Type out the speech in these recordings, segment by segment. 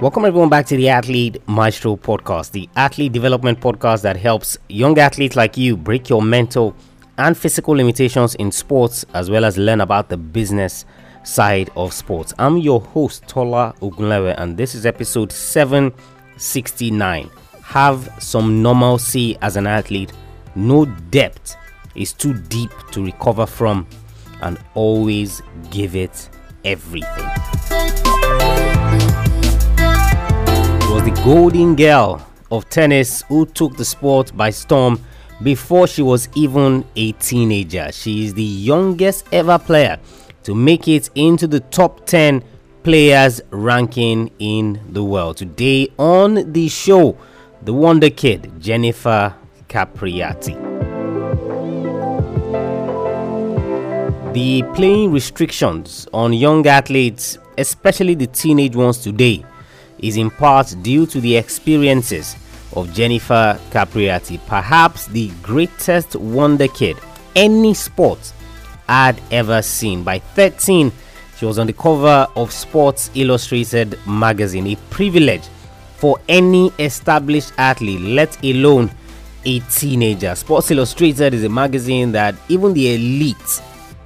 Welcome everyone back to the Athlete Maestro podcast, the athlete development podcast that helps young athletes like you break your mental and physical limitations in sports as well as learn about the business side of sports. I'm your host Tola Ogunlewe and this is episode 769. Have some normalcy as an athlete. No depth is too deep to recover from and always give it everything. was the golden girl of tennis who took the sport by storm before she was even a teenager. She is the youngest ever player to make it into the top 10 players ranking in the world. Today on the show, the Wonder Kid, Jennifer Capriati. The playing restrictions on young athletes, especially the teenage ones today, is in part due to the experiences of Jennifer Capriati, perhaps the greatest wonder kid any sport had ever seen. By 13, she was on the cover of Sports Illustrated magazine, a privilege for any established athlete, let alone a teenager. Sports Illustrated is a magazine that even the elite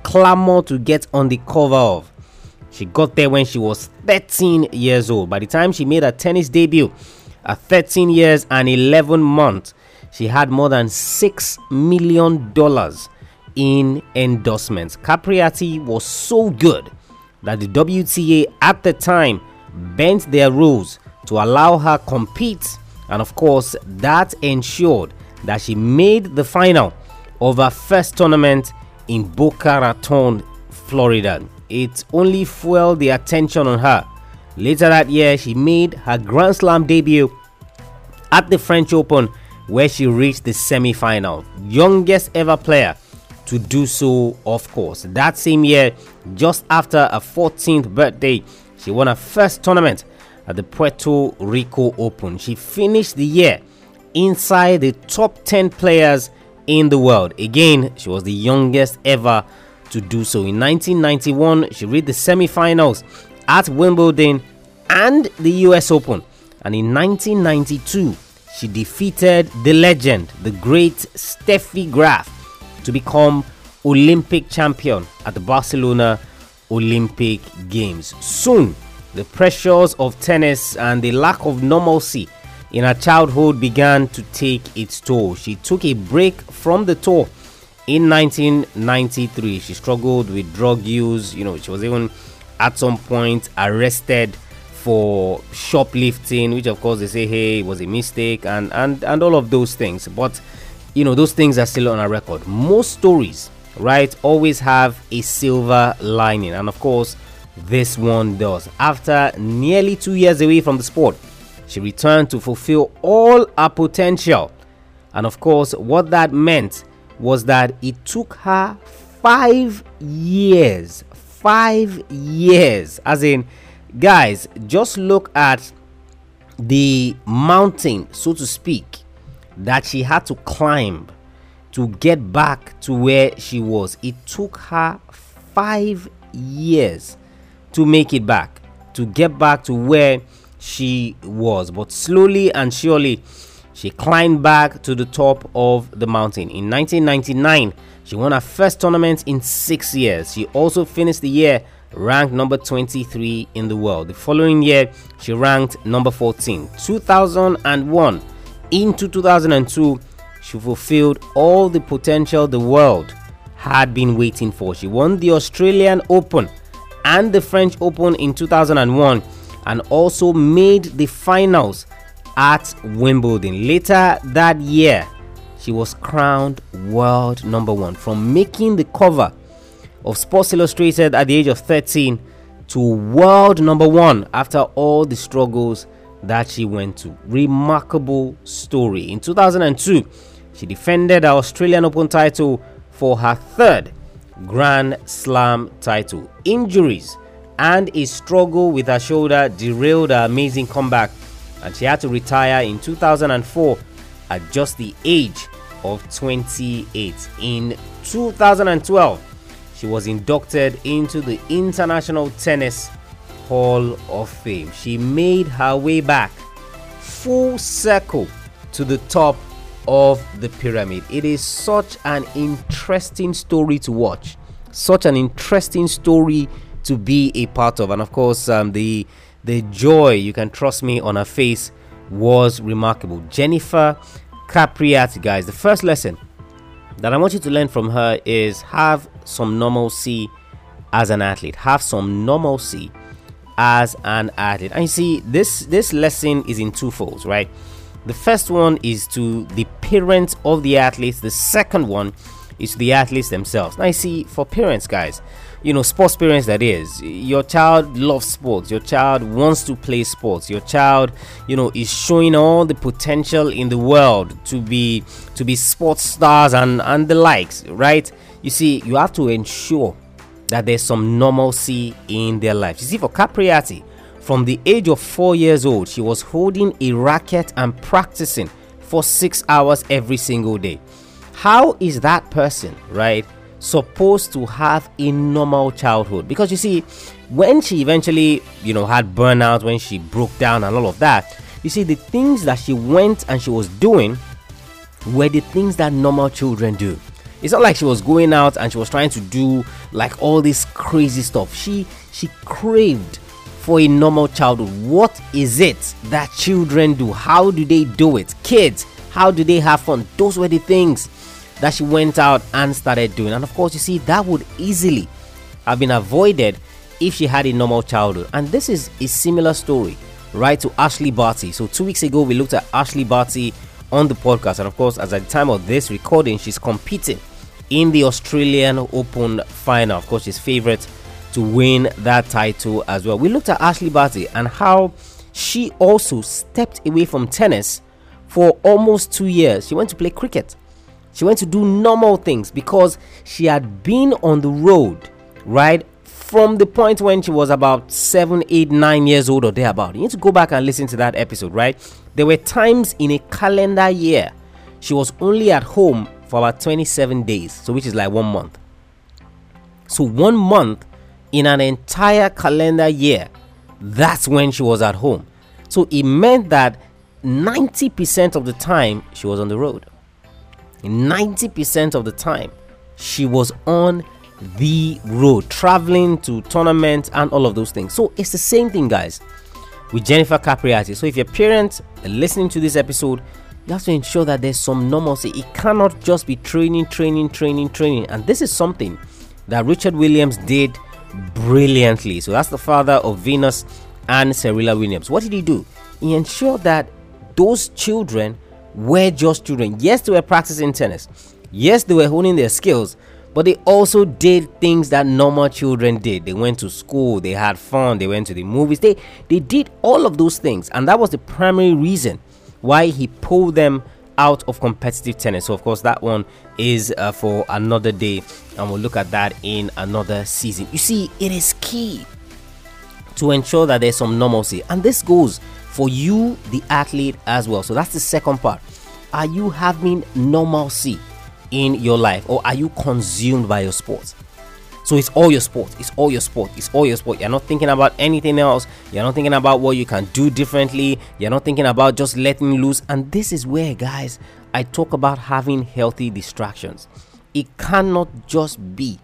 clamor to get on the cover of. She got there when she was 13 years old. By the time she made her tennis debut at 13 years and 11 months, she had more than $6 million in endorsements. Capriati was so good that the WTA at the time bent their rules to allow her compete and of course that ensured that she made the final of her first tournament in Boca Raton, Florida it only fueled the attention on her. Later that year, she made her Grand Slam debut at the French Open, where she reached the semi final. Youngest ever player to do so, of course. That same year, just after her 14th birthday, she won her first tournament at the Puerto Rico Open. She finished the year inside the top 10 players in the world. Again, she was the youngest ever to do so. In 1991, she reached the semi finals at Wimbledon and the US Open. And in 1992, she defeated the legend, the great Steffi Graf, to become Olympic champion at the Barcelona Olympic Games. Soon, the pressures of tennis and the lack of normalcy in her childhood began to take its toll. She took a break from the tour in 1993 she struggled with drug use you know she was even at some point arrested for shoplifting which of course they say hey it was a mistake and and and all of those things. But you know those things are still on a record. Most stories right always have a silver lining. And of course this one does. After nearly two years away from the sport she returned to fulfill all her potential and of course what that meant was that it took her five years. Five years. As in, guys, just look at the mountain, so to speak, that she had to climb to get back to where she was. It took her five years to make it back, to get back to where she was. But slowly and surely, she climbed back to the top of the mountain. In 1999, she won her first tournament in six years. She also finished the year ranked number 23 in the world. The following year, she ranked number 14. 2001 into 2002, she fulfilled all the potential the world had been waiting for. She won the Australian Open and the French Open in 2001 and also made the finals at Wimbledon. Later that year, she was crowned world number one from making the cover of Sports Illustrated at the age of 13 to world number one after all the struggles that she went to. Remarkable story. In 2002, she defended her Australian Open title for her third Grand Slam title. Injuries and a struggle with her shoulder derailed her amazing comeback and she had to retire in 2004 at just the age of 28. In 2012, she was inducted into the International Tennis Hall of Fame. She made her way back full circle to the top of the pyramid. It is such an interesting story to watch, such an interesting story to be a part of, and of course, um, the the joy you can trust me on her face was remarkable. Jennifer Capriati, guys, the first lesson that I want you to learn from her is have some normalcy as an athlete. Have some normalcy as an athlete. And you see, this this lesson is in two folds, right? The first one is to the parents of the athletes. The second one is the athletes themselves. Now, you see, for parents, guys, you know, sports parents that is, your child loves sports, your child wants to play sports, your child, you know, is showing all the potential in the world to be to be sports stars and and the likes, right? You see, you have to ensure that there's some normalcy in their life You see, for Capriati, from the age of four years old, she was holding a racket and practicing for six hours every single day. How is that person, right, supposed to have a normal childhood? Because you see, when she eventually, you know, had burnout, when she broke down and all of that, you see, the things that she went and she was doing were the things that normal children do. It's not like she was going out and she was trying to do like all this crazy stuff. She she craved for a normal childhood. What is it that children do? How do they do it? Kids, how do they have fun? Those were the things that she went out and started doing. And of course, you see, that would easily have been avoided if she had a normal childhood. And this is a similar story, right, to Ashleigh Barty. So, two weeks ago, we looked at Ashleigh Barty on the podcast. And of course, as at the time of this recording, she's competing in the Australian Open final. Of course, she's favorite to win that title as well. We looked at Ashleigh Barty and how she also stepped away from tennis for almost two years. She went to play cricket. She went to do normal things because she had been on the road, right? From the point when she was about seven, eight, nine years old or thereabout. You need to go back and listen to that episode, right? There were times in a calendar year she was only at home for about 27 days, so which is like one month. So, one month in an entire calendar year, that's when she was at home. So, it meant that 90% of the time she was on the road. 90% of the time she was on the road, traveling to tournaments and all of those things. So, it's the same thing, guys, with Jennifer Capriati. So, if your parents are listening to this episode, you have to ensure that there's some normalcy. It cannot just be training, training, training, training. And this is something that Richard Williams did brilliantly. So that's the father of Venus and Serena Williams. What did he do? He ensured that those children were just children. Yes, they were practicing tennis. Yes, they were honing their skills, but they also did things that normal children did. They went to school, they had fun, they went to the movies. They they did all of those things, and that was the primary reason why he pulled them out of competitive tennis. So, of course, that one is uh, for another day, and we'll look at that in another season. You see, it is key to ensure that there's some normalcy, and this goes for you, the athlete, as well. So, that's the second part. Are you having normalcy in your life, or are you consumed by your sport? So it's all your sport. It's all your sport. It's all your sport. You're not thinking about anything else. You're not thinking about what you can do differently. You're not thinking about just letting loose. And this is where, guys, I talk about having healthy distractions. It cannot just be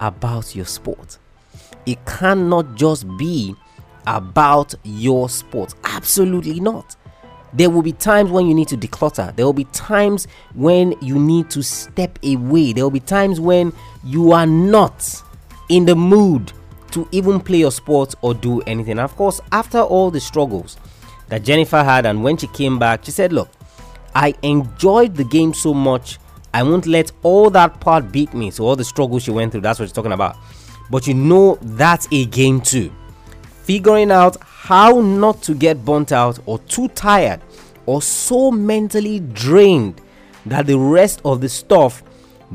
about your sport. It cannot just be about your sport. Absolutely not. There will be times when you need to declutter. There will be times when you need to step away. There will be times when you are not in the mood to even play your sport or do anything. Of course, after all the struggles that Jennifer had, and when she came back, she said, Look, I enjoyed the game so much, I won't let all that part beat me. So, all the struggles she went through, that's what she's talking about. But you know, that's a game too. Figuring out how not to get burnt out or too tired or so mentally drained that the rest of the stuff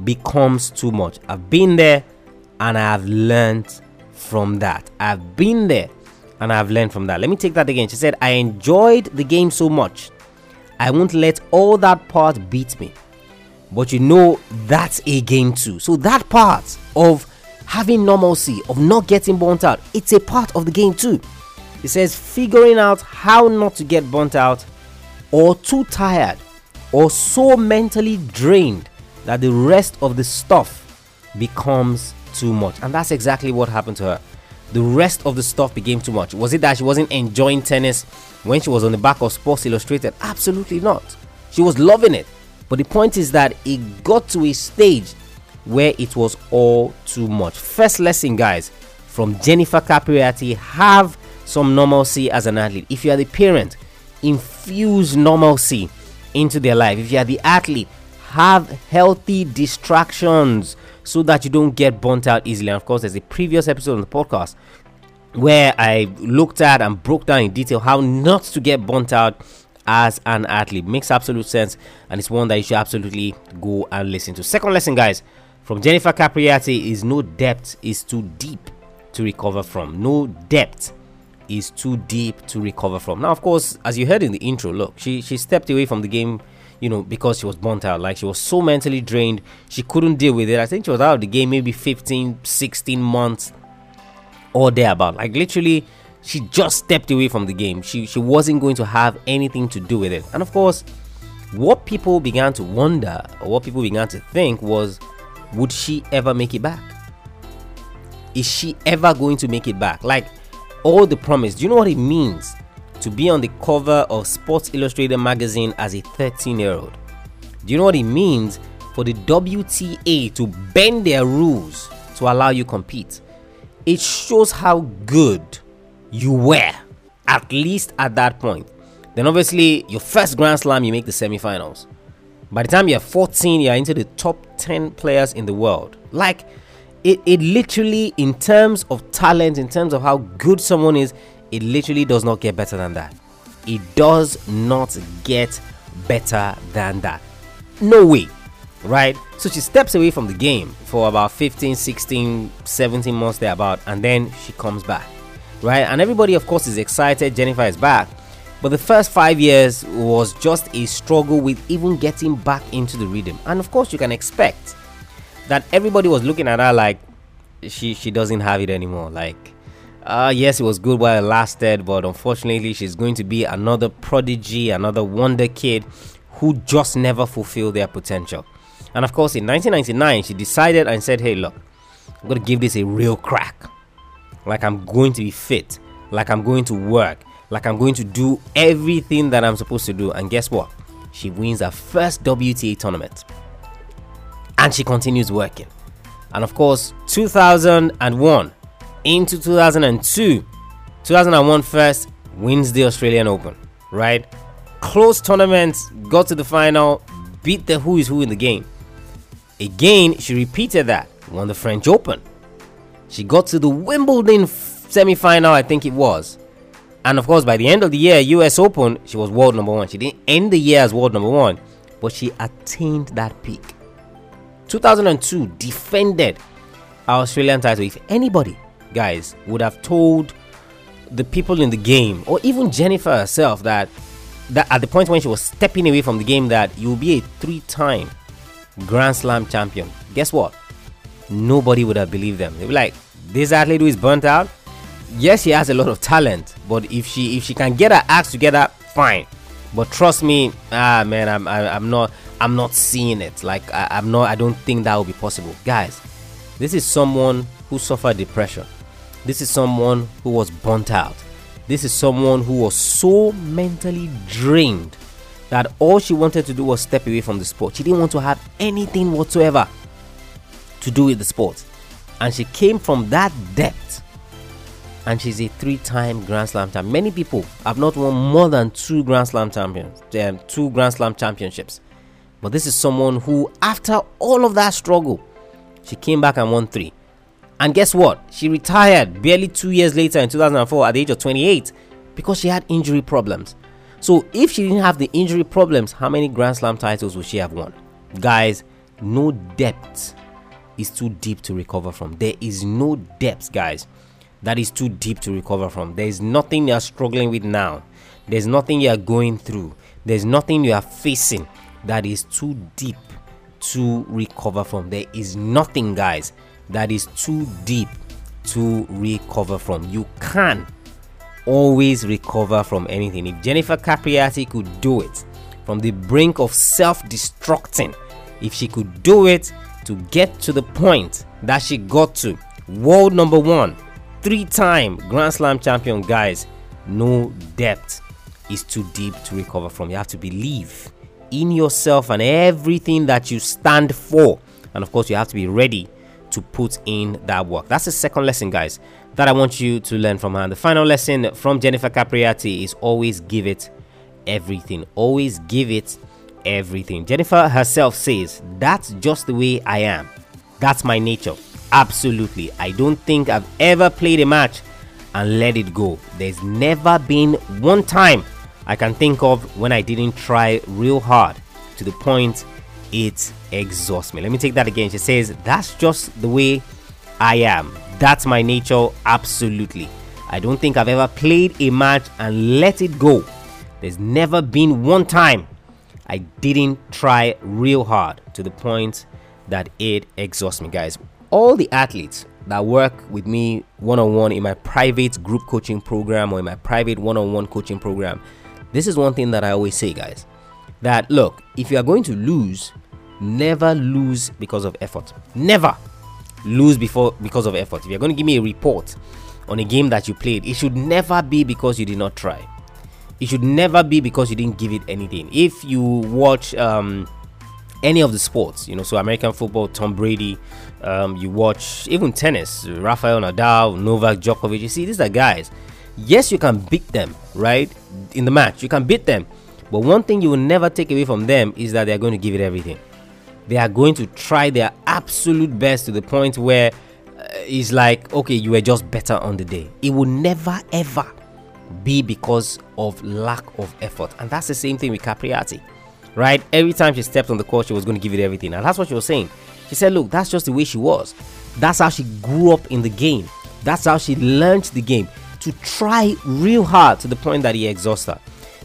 becomes too much. I've been there and I have learned from that. I've been there and I've learned from that. Let me take that again. She said, I enjoyed the game so much. I won't let all that part beat me. But you know, that's a game too. So, that part of having normalcy, of not getting burnt out. It's a part of the game too. It says figuring out how not to get burnt out or too tired or so mentally drained that the rest of the stuff becomes too much. And that's exactly what happened to her. The rest of the stuff became too much. Was it that she wasn't enjoying tennis when she was on the back of Sports Illustrated? Absolutely not. She was loving it. But the point is that it got to a stage where it was all too much. First lesson, guys, from Jennifer Capriati have some normalcy as an athlete. If you are the parent, infuse normalcy into their life. If you are the athlete, have healthy distractions so that you don't get burnt out easily. And of course, there's a previous episode on the podcast where I looked at and broke down in detail how not to get burnt out as an athlete. Makes absolute sense, and it's one that you should absolutely go and listen to. Second lesson, guys, from Jennifer Capriati is no depth is too deep to recover from. No depth is too deep to recover from. Now, of course, as you heard in the intro, look, she she stepped away from the game, you know, because she was burnt out. Like she was so mentally drained, she couldn't deal with it. I think she was out of the game maybe 15, 16 months or thereabout. Like literally, she just stepped away from the game. She she wasn't going to have anything to do with it. And of course, what people began to wonder or what people began to think was, would she ever make it back? Is she ever going to make it back? Like all the promise. Do you know what it means to be on the cover of Sports Illustrated magazine as a 13 year old? Do you know what it means for the WTA to bend their rules to allow you compete? It shows how good you were, at least at that point. Then obviously your first Grand Slam you make the semifinals. By the time you're 14, you're into the top 10 players in the world. Like it, it literally in terms of talent in terms of how good someone is it literally does not get better than that. It does not get better than that. No way right? So she steps away from the game for about 15 16 17 months there about and then she comes back right? And everybody of course is excited. Jennifer is back but the first five years was just a struggle with even getting back into the rhythm and of course you can expect that everybody was looking at her like she she doesn't have it anymore. Like, uh yes, it was good while it lasted, but unfortunately, she's going to be another prodigy, another wonder kid who just never fulfilled their potential. And of course, in 1999, she decided and said, "Hey, look, I'm to give this a real crack. Like I'm going to be fit, like I'm going to work, like I'm going to do everything that I'm supposed to do." And guess what? She wins her first WTA tournament and she continues working. And of course, 2001 into 2002, 2001 first wins the Australian Open, right? Close tournaments, got to the final, beat the who is who in the game. Again, she repeated that, won the French Open. She got to the Wimbledon semi final, I think it was. And of course, by the end of the year, US Open, she was world number one. She didn't end the year as world number one, but she attained that peak. 2002 defended our Australian title. If anybody, guys, would have told the people in the game, or even Jennifer herself, that that at the point when she was stepping away from the game, that you'll be a three-time Grand Slam champion. Guess what? Nobody would have believed them. They'd be like, "This athlete who is burnt out. Yes, she has a lot of talent, but if she if she can get her acts together, fine. But trust me, ah man, I'm I, am i am not I'm not seeing it. Like I, I'm not. I don't think that will be possible, guys. This is someone who suffered depression. This is someone who was burnt out. This is someone who was so mentally drained that all she wanted to do was step away from the sport. She didn't want to have anything whatsoever to do with the sport. And she came from that depth. And she's a three-time Grand Slam champion. Many people have not won more than two Grand Slam champions, um, two Grand Slam championships. But this is someone who, after all of that struggle, she came back and won three. And guess what? She retired barely two years later in 2004 at the age of 28 because she had injury problems. So, if she didn't have the injury problems, how many Grand Slam titles would she have won? Guys, no depth is too deep to recover from. There is no depth, guys, that is too deep to recover from. There is nothing you are struggling with now. There's nothing you are going through. There's nothing you are facing that is too deep to recover from. There is nothing, guys, that is too deep to recover from. You can always recover from anything. If Jennifer Capriati could do it from the brink of self destructing, if she could do it to get to the point that she got to, world number one, three time Grand Slam champion, guys, no depth is too deep to recover from. You have to believe in yourself and everything that you stand for. And of course, you have to be ready to put in that work. That's the second lesson, guys, that I want you to learn from her. And the final lesson from Jennifer Capriati is always give it everything. Always give it everything. Jennifer herself says, That's just the way I am. That's my nature. Absolutely. I don't think I've ever played a match and let it go. There's never been one time I can think of when I didn't try real hard to the point it exhausts me. Let me take that again. She says, That's just the way I am. That's my nature, absolutely. I don't think I've ever played a match and let it go. There's never been one time I didn't try real hard to the point that it exhausts me, guys. All the athletes that work with me one on one in my private group coaching program or in my private one on one coaching program, this is one thing that I always say, guys. That look, if you are going to lose, never lose because of effort. Never lose before because of effort. If you're going to give me a report on a game that you played, it should never be because you did not try. It should never be because you didn't give it anything. If you watch um, any of the sports, you know, so American football, Tom Brady, um, you watch even tennis, Rafael Nadal, Novak Djokovic. You see, these are guys yes, you can beat them, right? In the match, you can beat them. But one thing you will never take away from them is that they're going to give it everything. They are going to try their absolute best to the point where uh, it's like, okay, you were just better on the day. It will never ever be because of lack of effort. And that's the same thing with Capriati, right? Every time she stepped on the court, she was going to give it everything. And that's what she was saying. She said, look, that's just the way she was. That's how she grew up in the game. That's how she learned the game to try real hard to the point that he exhausts her.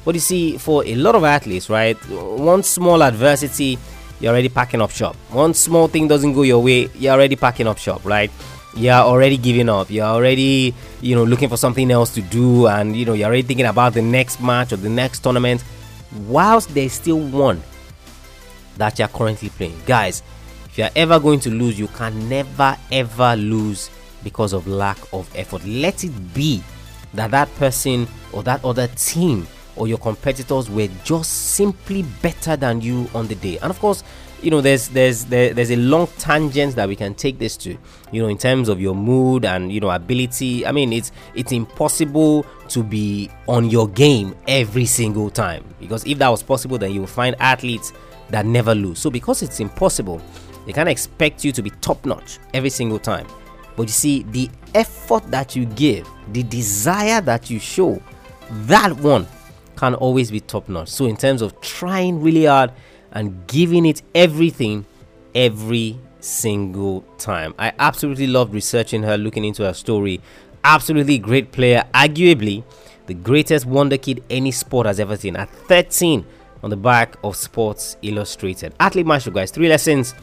But you see, for a lot of athletes, right, one small adversity, you're already packing up shop. One small thing doesn't go your way, you're already packing up shop, right? You're already giving up. You're already, you know, looking for something else to do, and you know, you're already thinking about the next match or the next tournament. Whilst there's still one that you're currently playing, guys, if you're ever going to lose, you can never ever lose because of lack of effort. Let it be that that person or that other team or your competitors were just simply better than you on the day. And of course, you know, there's there's there, there's a long tangent that we can take this to. You know, in terms of your mood and you know ability. I mean, it's it's impossible to be on your game every single time because if that was possible, then you will find athletes that never lose. So because it's impossible, they can't expect you to be top notch every single time. But you see, the effort that you give, the desire that you show, that one can always be top notch. So, in terms of trying really hard and giving it everything every single time, I absolutely loved researching her, looking into her story. Absolutely great player, arguably the greatest wonder kid any sport has ever seen. At 13 on the back of Sports Illustrated. Athlete Maestro, guys, three lessons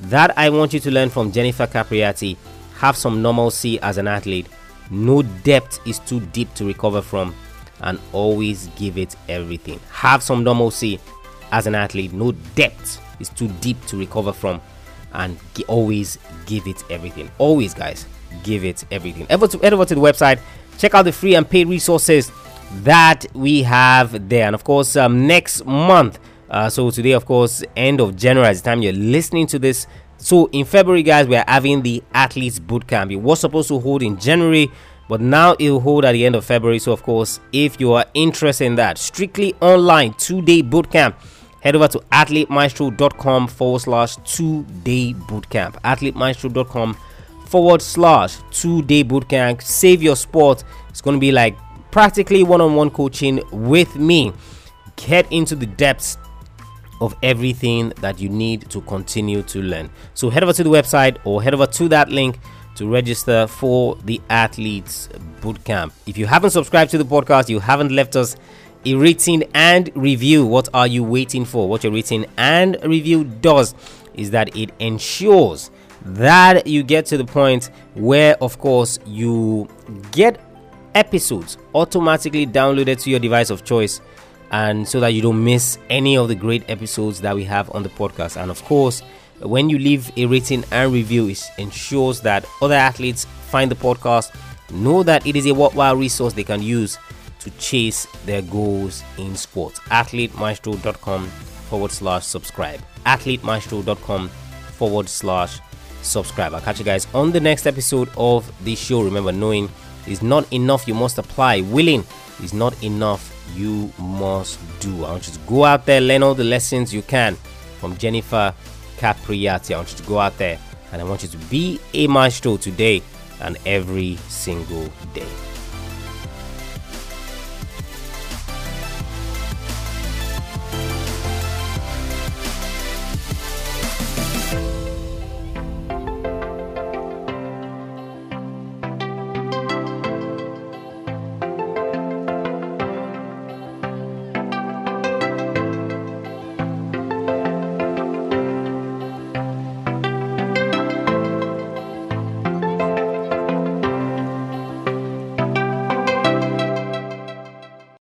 that I want you to learn from Jennifer Capriati have some normalcy as an athlete. No depth is too deep to recover from, and always give it everything. Have some normalcy as an athlete. No depth is too deep to recover from, and always give it everything. Always, guys, give it everything. Ever to, head over to the website, check out the free and paid resources that we have there. And of course, um, next month, uh, so today, of course, end of January, is the time you're listening to this, so in February, guys, we are having the athletes bootcamp. It was supposed to hold in January, but now it will hold at the end of February. So of course, if you are interested in that, strictly online two-day bootcamp, head over to athletemaestro.com forward slash two-day bootcamp. Athletemaestro.com forward slash two-day bootcamp. Save your sport. It's going to be like practically one-on-one coaching with me. Get into the depths of everything that you need to continue to learn. So head over to the website or head over to that link to register for the Athletes Bootcamp. If you haven't subscribed to the podcast, you haven't left us a rating and review, what are you waiting for? What your rating and review does is that it ensures that you get to the point where, of course, you get episodes automatically downloaded to your device of choice and so that you don't miss any of the great episodes that we have on the podcast and of course when you leave a rating and review it ensures that other athletes find the podcast know that it is a worthwhile resource they can use to chase their goals in sports athletemaestro.com forward slash subscribe athletemaestro.com forward slash subscribe i'll catch you guys on the next episode of the show remember knowing is not enough, you must apply. Willing is not enough, you must do. I want you to go out there, learn all the lessons you can from Jennifer Capriati. I want you to go out there and I want you to be a maestro today and every single day.